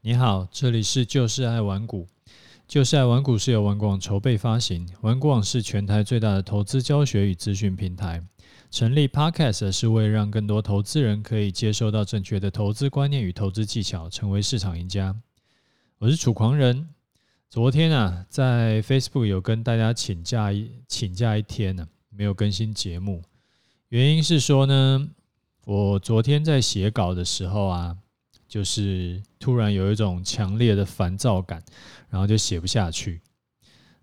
你好，这里是就是爱玩股。就是爱玩股是由玩股网筹备发行，玩股网是全台最大的投资教学与资讯平台。成立 Podcast 是为了让更多投资人可以接收到正确的投资观念与投资技巧，成为市场赢家。我是楚狂人。昨天啊，在 Facebook 有跟大家请假一请假一天呢、没有更新节目。原因是说呢，我昨天在写稿的时候啊。就是突然有一种强烈的烦躁感，然后就写不下去。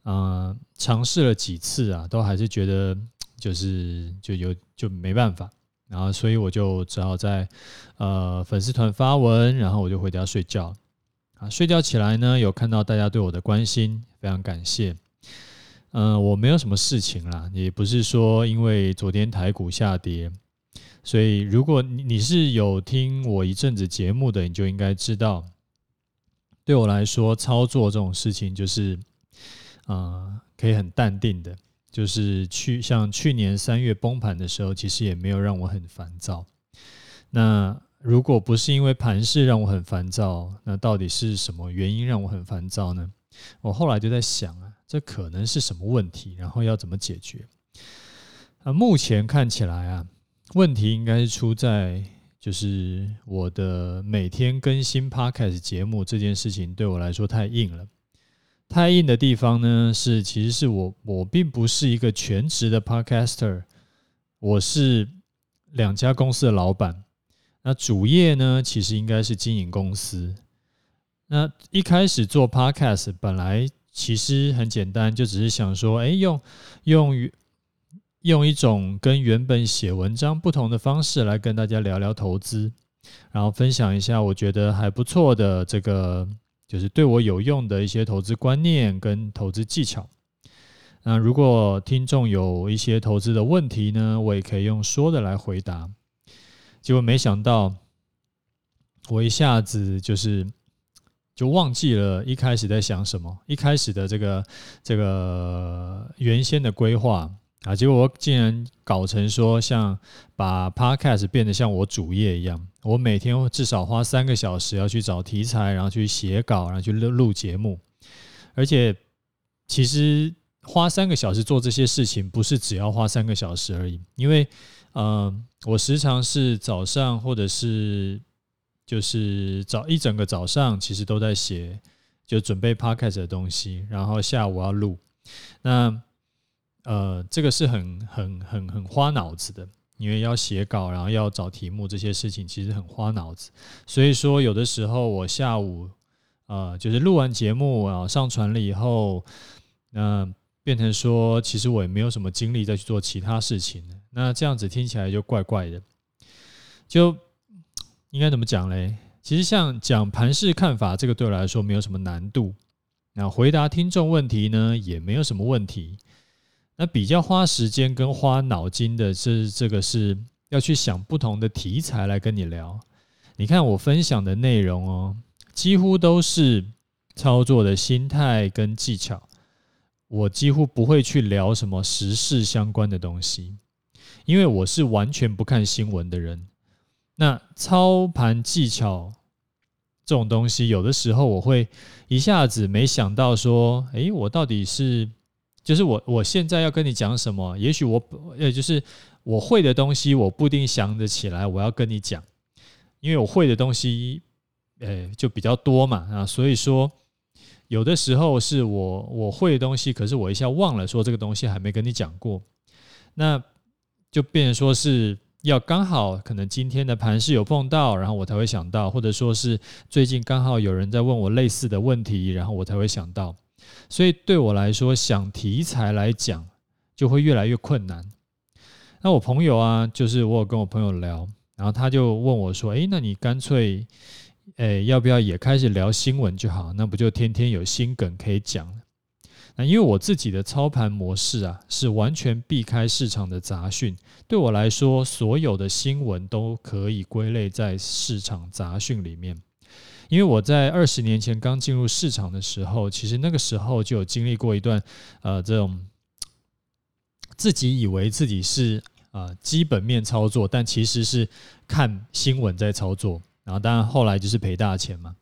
嗯，尝试了几次啊，都还是觉得就是就有就没办法。然后所以我就只好在呃粉丝团发文，然后我就回家睡觉。啊，睡觉起来呢，有看到大家对我的关心，非常感谢。嗯，我没有什么事情啦，也不是说因为昨天台股下跌。所以，如果你你是有听我一阵子节目的，你就应该知道，对我来说，操作这种事情就是，啊，可以很淡定的，就是去像去年三月崩盘的时候，其实也没有让我很烦躁。那如果不是因为盘势让我很烦躁，那到底是什么原因让我很烦躁呢？我后来就在想啊，这可能是什么问题，然后要怎么解决？啊，目前看起来啊。问题应该是出在，就是我的每天更新 Podcast 节目这件事情对我来说太硬了。太硬的地方呢，是其实是我我并不是一个全职的 Podcaster，我是两家公司的老板。那主业呢，其实应该是经营公司。那一开始做 Podcast 本来其实很简单，就只是想说，哎，用用于。用一种跟原本写文章不同的方式来跟大家聊聊投资，然后分享一下我觉得还不错的这个，就是对我有用的一些投资观念跟投资技巧。那如果听众有一些投资的问题呢，我也可以用说的来回答。结果没想到，我一下子就是就忘记了一开始在想什么，一开始的这个这个原先的规划。啊！结果我竟然搞成说，像把 Podcast 变得像我主业一样，我每天至少花三个小时要去找题材，然后去写稿，然后去录录节目。而且，其实花三个小时做这些事情，不是只要花三个小时而已，因为，呃，我时常是早上或者是就是早一整个早上，其实都在写，就准备 Podcast 的东西，然后下午要录。那呃，这个是很很很很花脑子的，因为要写稿，然后要找题目，这些事情其实很花脑子。所以说，有的时候我下午，呃，就是录完节目啊，上传了以后，那、变成说，其实我也没有什么精力再去做其他事情。那这样子听起来就怪怪的，就应该怎么讲嘞？其实像讲盘式看法，这个对我来说没有什么难度。那回答听众问题呢，也没有什么问题。那比较花时间跟花脑筋的是这个是要去想不同的题材来跟你聊。你看我分享的内容哦，几乎都是操作的心态跟技巧。我几乎不会去聊什么时事相关的东西，因为我是完全不看新闻的人。那操盘技巧这种东西，有的时候我会一下子没想到说，诶，我到底是。就是我，我现在要跟你讲什么？也许我，呃，就是我会的东西，我不一定想得起来。我要跟你讲，因为我会的东西，呃，就比较多嘛，啊，所以说有的时候是我我会的东西，可是我一下忘了说这个东西还没跟你讲过，那就变成说是要刚好可能今天的盘是有碰到，然后我才会想到，或者说是最近刚好有人在问我类似的问题，然后我才会想到。所以对我来说，想题材来讲就会越来越困难。那我朋友啊，就是我有跟我朋友聊，然后他就问我说：“诶，那你干脆，诶，要不要也开始聊新闻就好？那不就天天有新梗可以讲？那因为我自己的操盘模式啊，是完全避开市场的杂讯。对我来说，所有的新闻都可以归类在市场杂讯里面。”因为我在二十年前刚进入市场的时候，其实那个时候就有经历过一段，呃，这种自己以为自己是啊基本面操作，但其实是看新闻在操作，然后当然后来就是赔大钱嘛。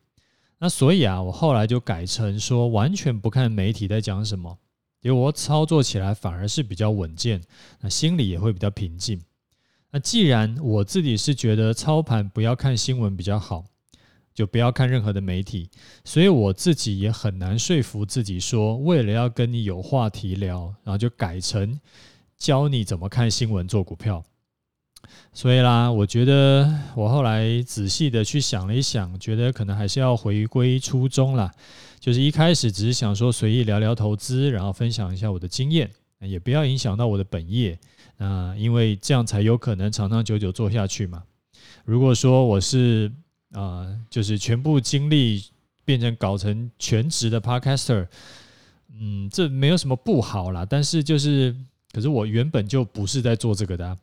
那所以啊，我后来就改成说完全不看媒体在讲什么，因为我操作起来反而是比较稳健，那心里也会比较平静。那既然我自己是觉得操盘不要看新闻比较好，就不要看任何的媒体，所以我自己也很难说服自己说，为了要跟你有话题聊，然后就改成教你怎么看新闻做股票。所以啦，我觉得我后来仔细的去想了一想，觉得可能还是要回归初衷啦。就是一开始只是想说随意聊聊投资，然后分享一下我的经验，也不要影响到我的本业。啊，因为这样才有可能长长久久做下去嘛。如果说我是啊，就是全部精力变成搞成全职的 Podcaster，嗯，这没有什么不好啦。但是就是，可是我原本就不是在做这个的，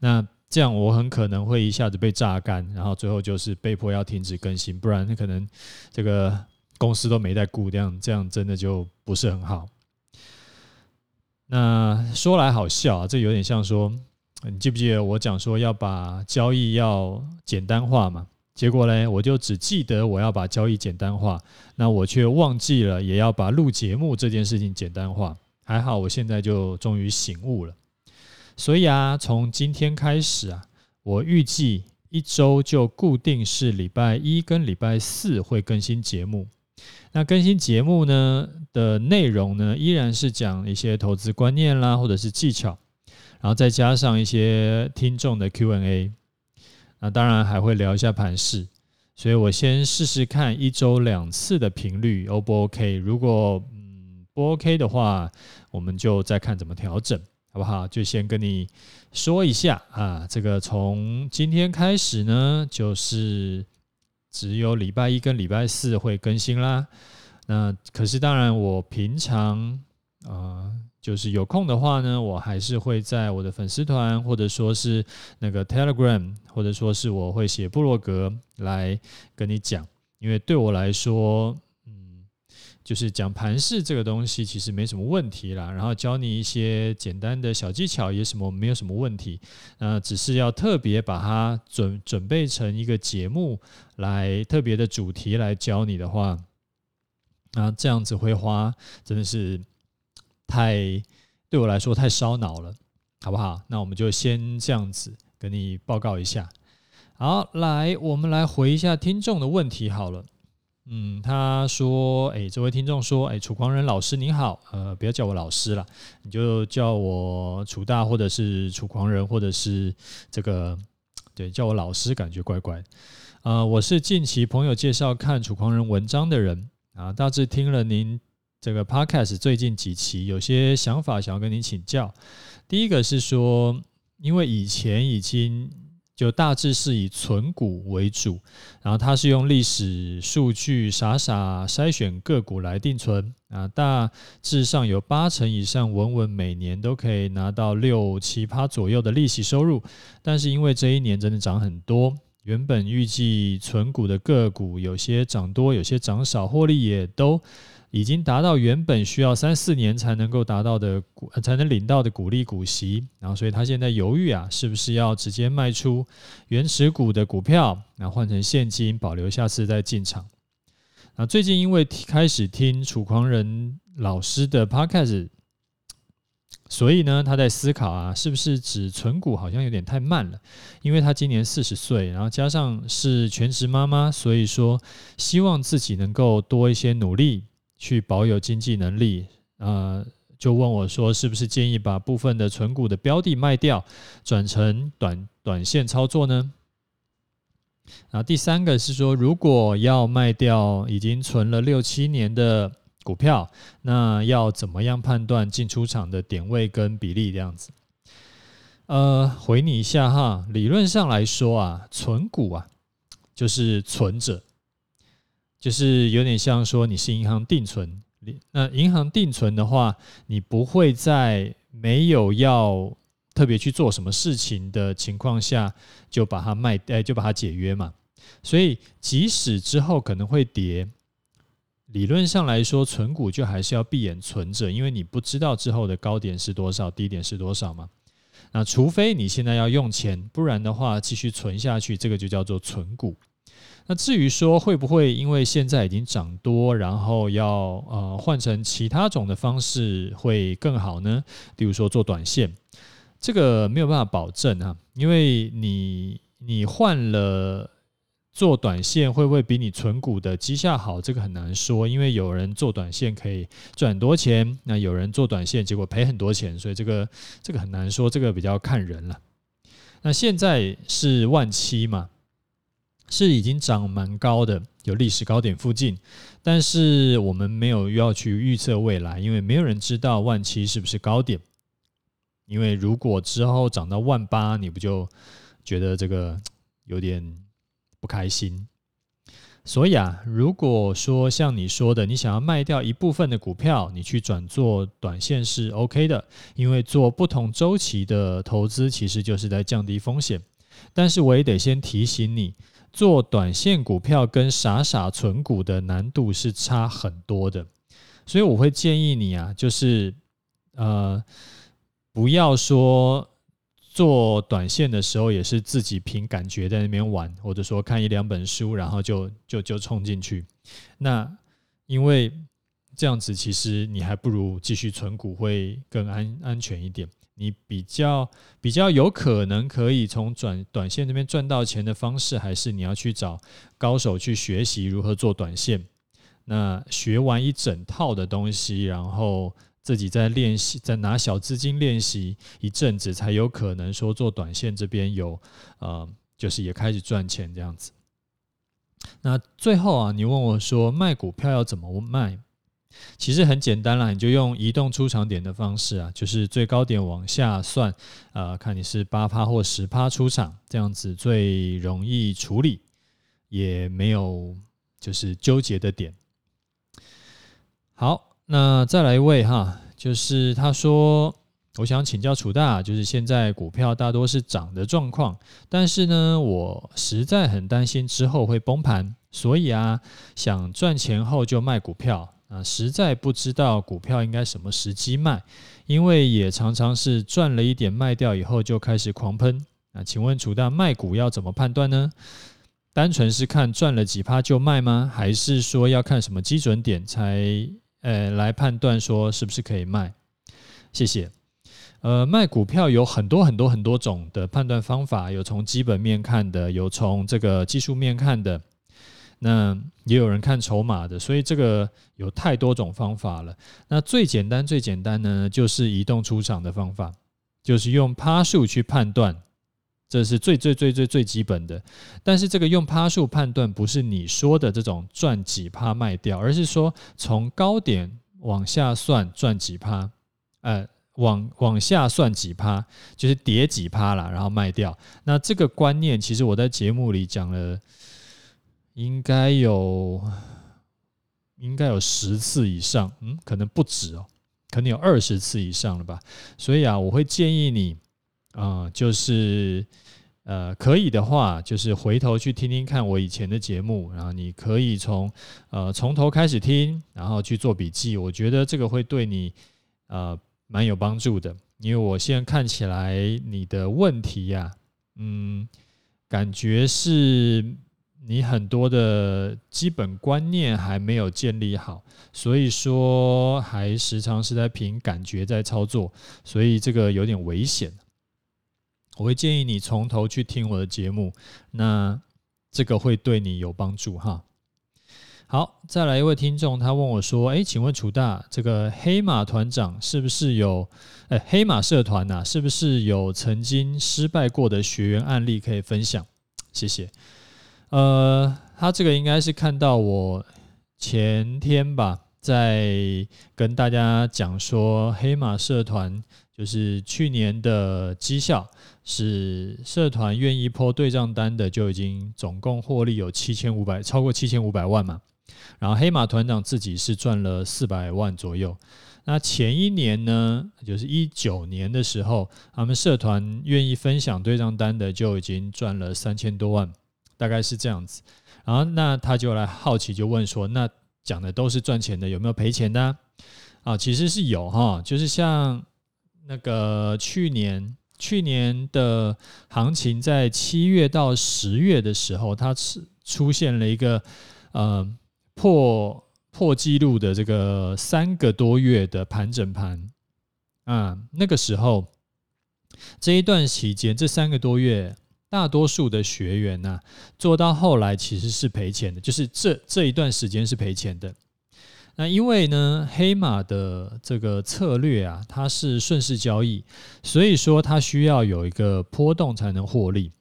那。这样我很可能会一下子被榨干，然后最后就是被迫要停止更新，不然可能这个公司都没在顾，这样这样真的就不是很好。那说来好笑啊，这有点像说，你记不记得我讲说要把交易要简单化嘛？结果呢，我就只记得我要把交易简单化，那我却忘记了也要把录节目这件事情简单化。还好我现在就终于醒悟了。所以啊，从今天开始啊，我预计一周就固定是礼拜一跟礼拜四会更新节目。那更新节目呢的内容呢，依然是讲一些投资观念啦，或者是技巧，然后再加上一些听众的 Q&A。那当然还会聊一下盘势。所以我先试试看一周两次的频率，O 不 OK？如果嗯不 OK 的话，我们就再看怎么调整。好不好？就先跟你说一下啊，这个从今天开始呢，就是只有礼拜一跟礼拜四会更新啦。那可是当然，我平常啊，就是有空的话呢，我还是会在我的粉丝团，或者说是那个 Telegram，或者说是我会写部落格来跟你讲，因为对我来说。嗯就是讲盘势这个东西，其实没什么问题啦。然后教你一些简单的小技巧，也什么没有什么问题。那只是要特别把它准准备成一个节目来特别的主题来教你的话，那这样子会花真的是太对我来说太烧脑了，好不好？那我们就先这样子跟你报告一下。好，来，我们来回一下听众的问题好了。嗯，他说：“哎，这位听众说，哎，楚狂人老师您好，呃，不要叫我老师了，你就叫我楚大，或者是楚狂人，或者是这个，对，叫我老师感觉怪怪。呃，我是近期朋友介绍看楚狂人文章的人啊，大致听了您这个 podcast 最近几期，有些想法想要跟您请教。第一个是说，因为以前已经。”就大致是以存股为主，然后它是用历史数据傻傻筛选个股来定存啊，大致上有八成以上稳稳每年都可以拿到六七趴左右的利息收入，但是因为这一年真的涨很多，原本预计存股的个股有些涨多，有些涨少，获利也都。已经达到原本需要三四年才能够达到的股，才能领到的股利股息，然后所以他现在犹豫啊，是不是要直接卖出原始股的股票，然后换成现金保留下次再进场。那最近因为开始听楚狂人老师的 podcast，所以呢他在思考啊，是不是只存股好像有点太慢了？因为他今年四十岁，然后加上是全职妈妈，所以说希望自己能够多一些努力。去保有经济能力，呃，就问我说，是不是建议把部分的存股的标的卖掉，转成短短线操作呢？啊，第三个是说，如果要卖掉已经存了六七年的股票，那要怎么样判断进出场的点位跟比例这样子？呃，回你一下哈，理论上来说啊，存股啊，就是存着。就是有点像说你是银行定存，那银行定存的话，你不会在没有要特别去做什么事情的情况下就把它卖，哎，就把它解约嘛。所以即使之后可能会跌，理论上来说，存股就还是要闭眼存着，因为你不知道之后的高点是多少，低点是多少嘛。那除非你现在要用钱，不然的话继续存下去，这个就叫做存股。那至于说会不会因为现在已经涨多，然后要呃换成其他种的方式会更好呢？比如说做短线，这个没有办法保证啊，因为你你换了做短线会不会比你存股的绩效好？这个很难说，因为有人做短线可以赚很多钱，那有人做短线结果赔很多钱，所以这个这个很难说，这个比较看人了。那现在是万七嘛？是已经涨蛮高的，有历史高点附近，但是我们没有要去预测未来，因为没有人知道万七是不是高点。因为如果之后涨到万八，你不就觉得这个有点不开心？所以啊，如果说像你说的，你想要卖掉一部分的股票，你去转做短线是 OK 的，因为做不同周期的投资其实就是在降低风险。但是我也得先提醒你。做短线股票跟傻傻存股的难度是差很多的，所以我会建议你啊，就是呃，不要说做短线的时候也是自己凭感觉在那边玩，或者说看一两本书，然后就就就冲进去。那因为这样子，其实你还不如继续存股会更安安全一点。你比较比较有可能可以从转短线这边赚到钱的方式，还是你要去找高手去学习如何做短线。那学完一整套的东西，然后自己再练习，再拿小资金练习一阵子，才有可能说做短线这边有呃，就是也开始赚钱这样子。那最后啊，你问我说卖股票要怎么卖？其实很简单啦，你就用移动出场点的方式啊，就是最高点往下算，呃，看你是八趴或十趴出场，这样子最容易处理，也没有就是纠结的点。好，那再来一位哈，就是他说，我想请教楚大，就是现在股票大多是涨的状况，但是呢，我实在很担心之后会崩盘，所以啊，想赚钱后就卖股票。啊，实在不知道股票应该什么时机卖，因为也常常是赚了一点卖掉以后就开始狂喷。那请问楚大卖股要怎么判断呢？单纯是看赚了几趴就卖吗？还是说要看什么基准点才呃来判断说是不是可以卖？谢谢。呃，卖股票有很多很多很多种的判断方法，有从基本面看的，有从这个技术面看的。那也有人看筹码的，所以这个有太多种方法了。那最简单、最简单呢，就是移动出场的方法，就是用趴数去判断，这是最最最最最基本的。但是这个用趴数判断，不是你说的这种赚几趴卖掉，而是说从高点往下算赚几趴，呃，往往下算几趴，就是跌几趴啦，然后卖掉。那这个观念，其实我在节目里讲了。应该有，应该有十次以上，嗯，可能不止哦，可能有二十次以上了吧。所以啊，我会建议你，啊、就是呃，可以的话，就是回头去听听看我以前的节目，然后你可以从呃从头开始听，然后去做笔记。我觉得这个会对你呃蛮有帮助的，因为我现在看起来你的问题呀、嗯，感觉是。你很多的基本观念还没有建立好，所以说还时常是在凭感觉在操作，所以这个有点危险。我会建议你从头去听我的节目，那这个会对你有帮助哈。好，再来一位听众，他问我说：“诶，请问楚大，这个黑马团长是不是有？诶，黑马社团呐，是不是有曾经失败过的学员案例可以分享？”谢谢。呃，他这个应该是看到我前天吧，在跟大家讲说，黑马社团就是去年的绩效是社团愿意 po 对账单的，就已经总共获利有七千五百，超过七千五百万嘛。然后黑马团长自己是赚了四百万左右。那前一年呢，就是一九年的时候，他们社团愿意分享对账单的就已经赚了三千多万。大概是这样子，然后那他就来好奇就问说：“那讲的都是赚钱的，有没有赔钱的啊？”啊，其实是有哈，就是像那个去年去年的行情，在七月到十月的时候，它是出现了一个呃破破纪录的这个三个多月的盘整盘啊，那个时候这一段期间这三个多月，大多数的学员呐、啊、做到后来其实是赔钱的，就是这这一段时间是赔钱的。那因为呢，黑马的这个策略啊，它是顺势交易，所以说它需要有一个波动才能获利。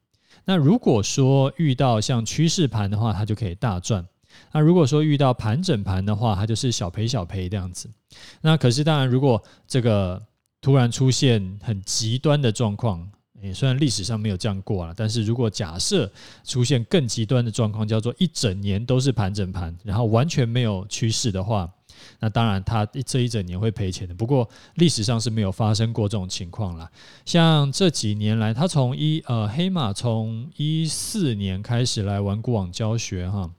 那如果说遇到像趋势盘的话，它就可以大赚；那如果说遇到盘整盘的话，它就是小赔小赔这样子。那可是当然，如果这个突然出现很极端的状况，诶，虽然历史上没有这样过了，但是如果假设出现更极端的状况，叫做一整年都是盘整盘，然后完全没有趋势的话，那当然他这一整年会赔钱的。不过历史上是没有发生过这种情况啦。像这几年来，他从一呃黑马从一四年开始来玩股网教学哈，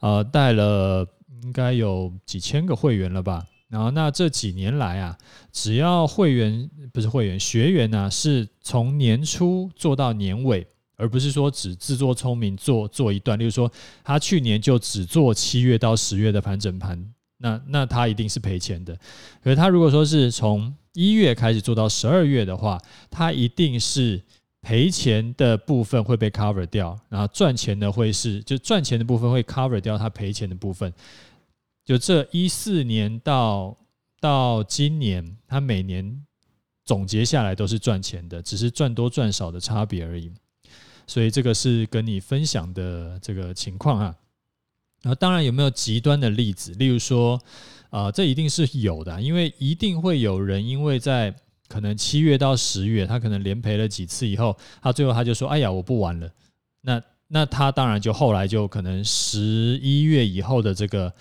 呃带了应该有几千个会员了吧。然后，那这几年来啊，只要会员不是会员学员呢、是从年初做到年尾，而不是说只自作聪明做做一段。例如说，他去年就只做七月到十月的盘整盘，那那他一定是赔钱的。可是他如果说是从一月开始做到十二月的话，他一定是赔钱的部分会被 cover 掉，然后赚钱的会是就赚钱的部分会 cover 掉他赔钱的部分。就这一四年到到今年，他每年总结下来都是赚钱的，只是赚多赚少的差别而已。所以这个是跟你分享的这个情况啊。然后当然有没有极端的例子？例如说，啊，这一定是有的，因为一定会有人因为在可能七月到十月，他可能连赔了几次以后，他最后他就说：“哎呀，我不玩了。”那那他当然就后来就可能十一月以后的这个。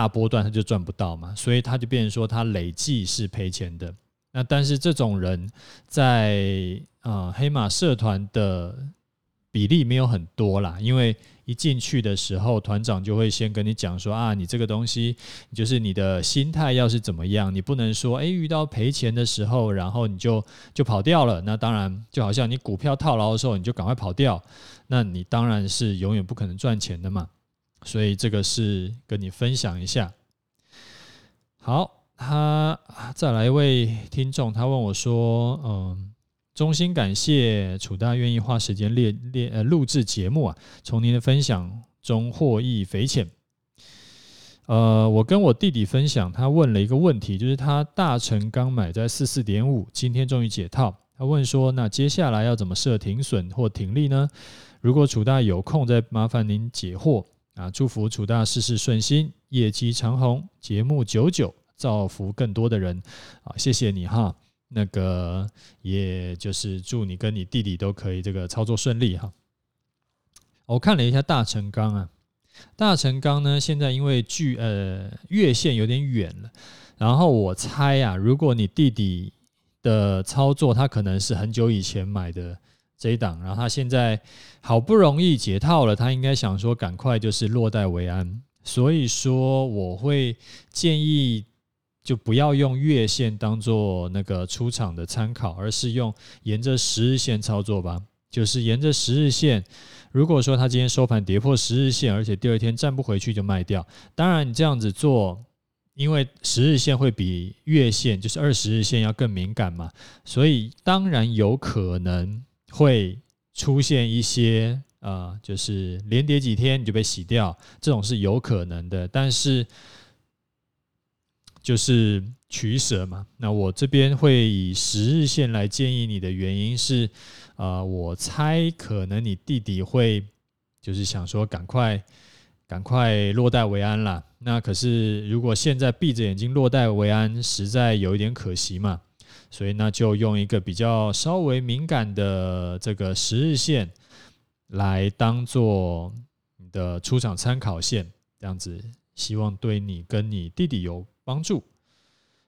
大波段他就赚不到嘛，所以他就变成说他累计是赔钱的。那但是这种人在啊、黑马社团的比例没有很多啦，因为一进去的时候团长就会先跟你讲说啊，你这个东西就是你的心态要是怎么样，你不能说诶遇到赔钱的时候，然后你就就跑掉了。那当然就好像你股票套牢的时候，你就赶快跑掉，那你当然是永远不可能赚钱的嘛。所以这个是跟你分享一下。好，他再来一位听众，他问我说：“嗯，衷心感谢楚大愿意花时间列列呃录制节目啊，从您的分享中获益匪浅。”呃，我跟我弟弟分享，他问了一个问题，就是他大成刚买在四四点五，今天终于解套。他问说：“那接下来要怎么设停损或停利呢？如果楚大有空，再麻烦您解惑。”啊！祝福楚大事事顺心，业绩长虹，节目久久，造福更多的人。啊，谢谢你哈。那个，也就是祝你跟你弟弟都可以这个操作顺利哈。我看了一下大成钢啊，大成钢呢，现在因为距呃月线有点远了，然后我猜啊，如果你弟弟的操作，他可能是很久以前买的。这一档，然后他现在好不容易解套了，他应该想说赶快就是落袋为安，所以说我会建议就不要用月线当做那个出场的参考，而是用沿着十日线操作吧。就是沿着十日线，如果说他今天收盘跌破十日线，而且第二天站不回去就卖掉。当然你这样子做，因为十日线会比月线就是二十日线要更敏感嘛，所以当然有可能。会出现一些、呃，就是连跌几天你就被洗掉，这种是有可能的。但是就是取舍嘛。那我这边会以十日线来建议你的原因是，呃，我猜可能你弟弟会就是想说赶快赶快落袋为安啦。那可是如果现在闭着眼睛落袋为安，实在有一点可惜嘛。所以那就用一个比较稍微敏感的这个十日线来当做你的出场参考线，这样子希望对你跟你弟弟有帮助。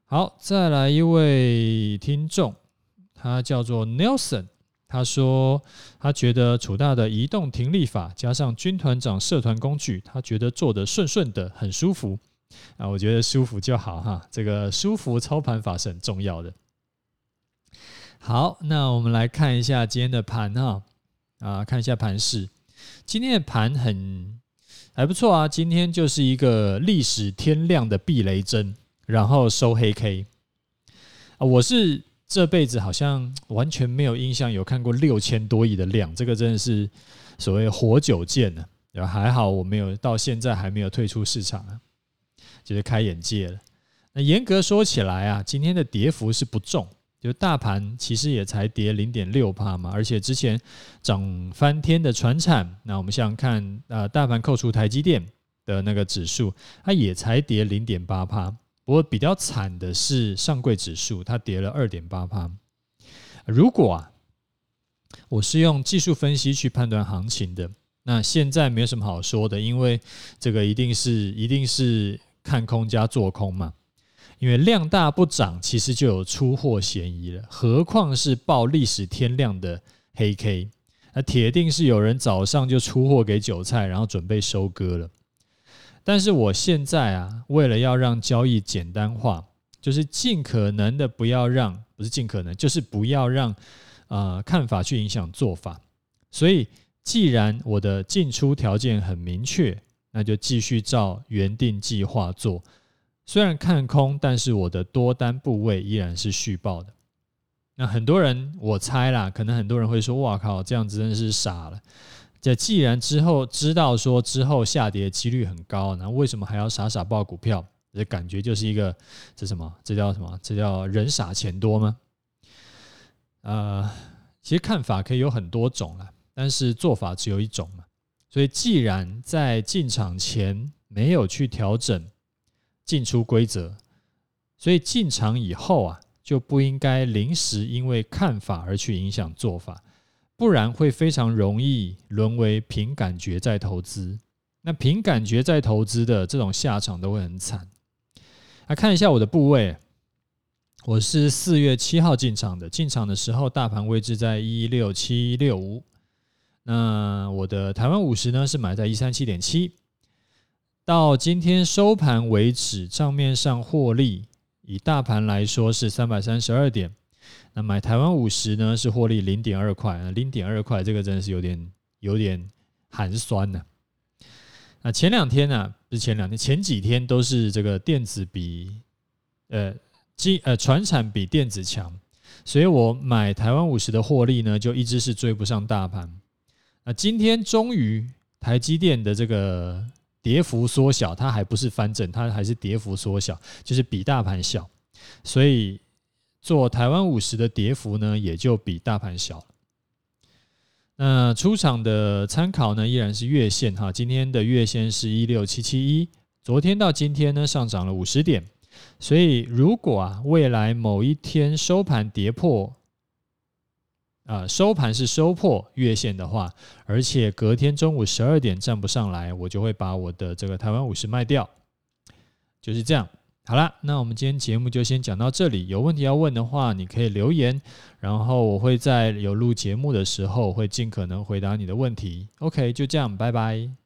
好，再来一位听众，他叫做 Nelson，他说他觉得楚大的移动停利法加上军团长社团工具，他觉得做得顺顺的，很舒服啊。我觉得舒服就好哈，这个舒服操盘法是很重要的。好，那我们来看一下今天的盘哈，啊，看一下盘势。今天的盘很还不错啊，今天就是一个历史天量的避雷针，然后收黑 K 啊，我是这辈子好像完全没有印象有看过六千多亿的量，这个真的是所谓活久见呢。然后还好我没有到现在还没有退出市场啊，就是开眼界了。那严格说起来啊，今天的跌幅是不重。就大盘其实也才跌零点六趴嘛，而且之前涨翻天的船产，那我们想想看，呃，大盘扣除台积电的那个指数，它也才跌零点八趴。不过比较惨的是上柜指数，它跌了二点八趴。如果啊，我是用技术分析去判断行情的，那现在没有什么好说的，因为这个一定是一定是看空加做空嘛。因为量大不涨，其实就有出货嫌疑了，何况是报历史天量的黑 K，那铁定是有人早上就出货给韭菜，然后准备收割了。但是我现在啊，为了要让交易简单化，就是尽可能的不要让，不是尽可能，就是不要让呃看法去影响做法。所以，既然我的进出条件很明确，那就继续照原定计划做。虽然看空，但是我的多单部位依然是续报的。那很多人，我猜啦，可能很多人会说：“哇靠，这样子真是傻了。”这既然之后知道说之后下跌几率很高，那为什么还要傻傻报股票？这感觉就是一个这什么？这叫什么？这叫人傻钱多吗？呃，其实看法可以有很多种啦，但是做法只有一种嘛。所以既然在进场前没有去调整。进出规则，所以进场以后啊，就不应该临时因为看法而去影响做法，不然会非常容易沦为凭感觉在投资。那凭感觉在投资的这种下场都会很惨。来看一下我的部位，我是四月七号进场的，进场的时候大盘位置在一六七六五，那我的台湾五十呢是买在一三七点七。到今天收盘为止，账面上获利以大盘来说是三百三十二点。那买台湾五十呢是获利零点二块，零点二块这个真的是有点有点寒酸呢。那前两天呢，是前两天，前几天都是这个电子比呃机呃船产比电子强，所以我买台湾五十的获利呢就一直是追不上大盘。那今天终于台积电的这个。跌幅缩小，它还不是翻正，它还是跌幅缩小，就是比大盘小，所以做台湾五十的跌幅呢，也就比大盘小。那出场的参考呢，依然是月线哈，今天的月线是一六七七一，昨天到今天呢，上涨了五十点，所以如果啊，未来某一天收盘跌破。啊，收盘是收破月线的话，而且隔天中午十二点站不上来，我就会把我的这个台湾五十卖掉，就是这样。好啦，那我们今天节目就先讲到这里。有问题要问的话，你可以留言，然后我会在有录节目的时候会尽可能回答你的问题。OK，就这样，拜拜。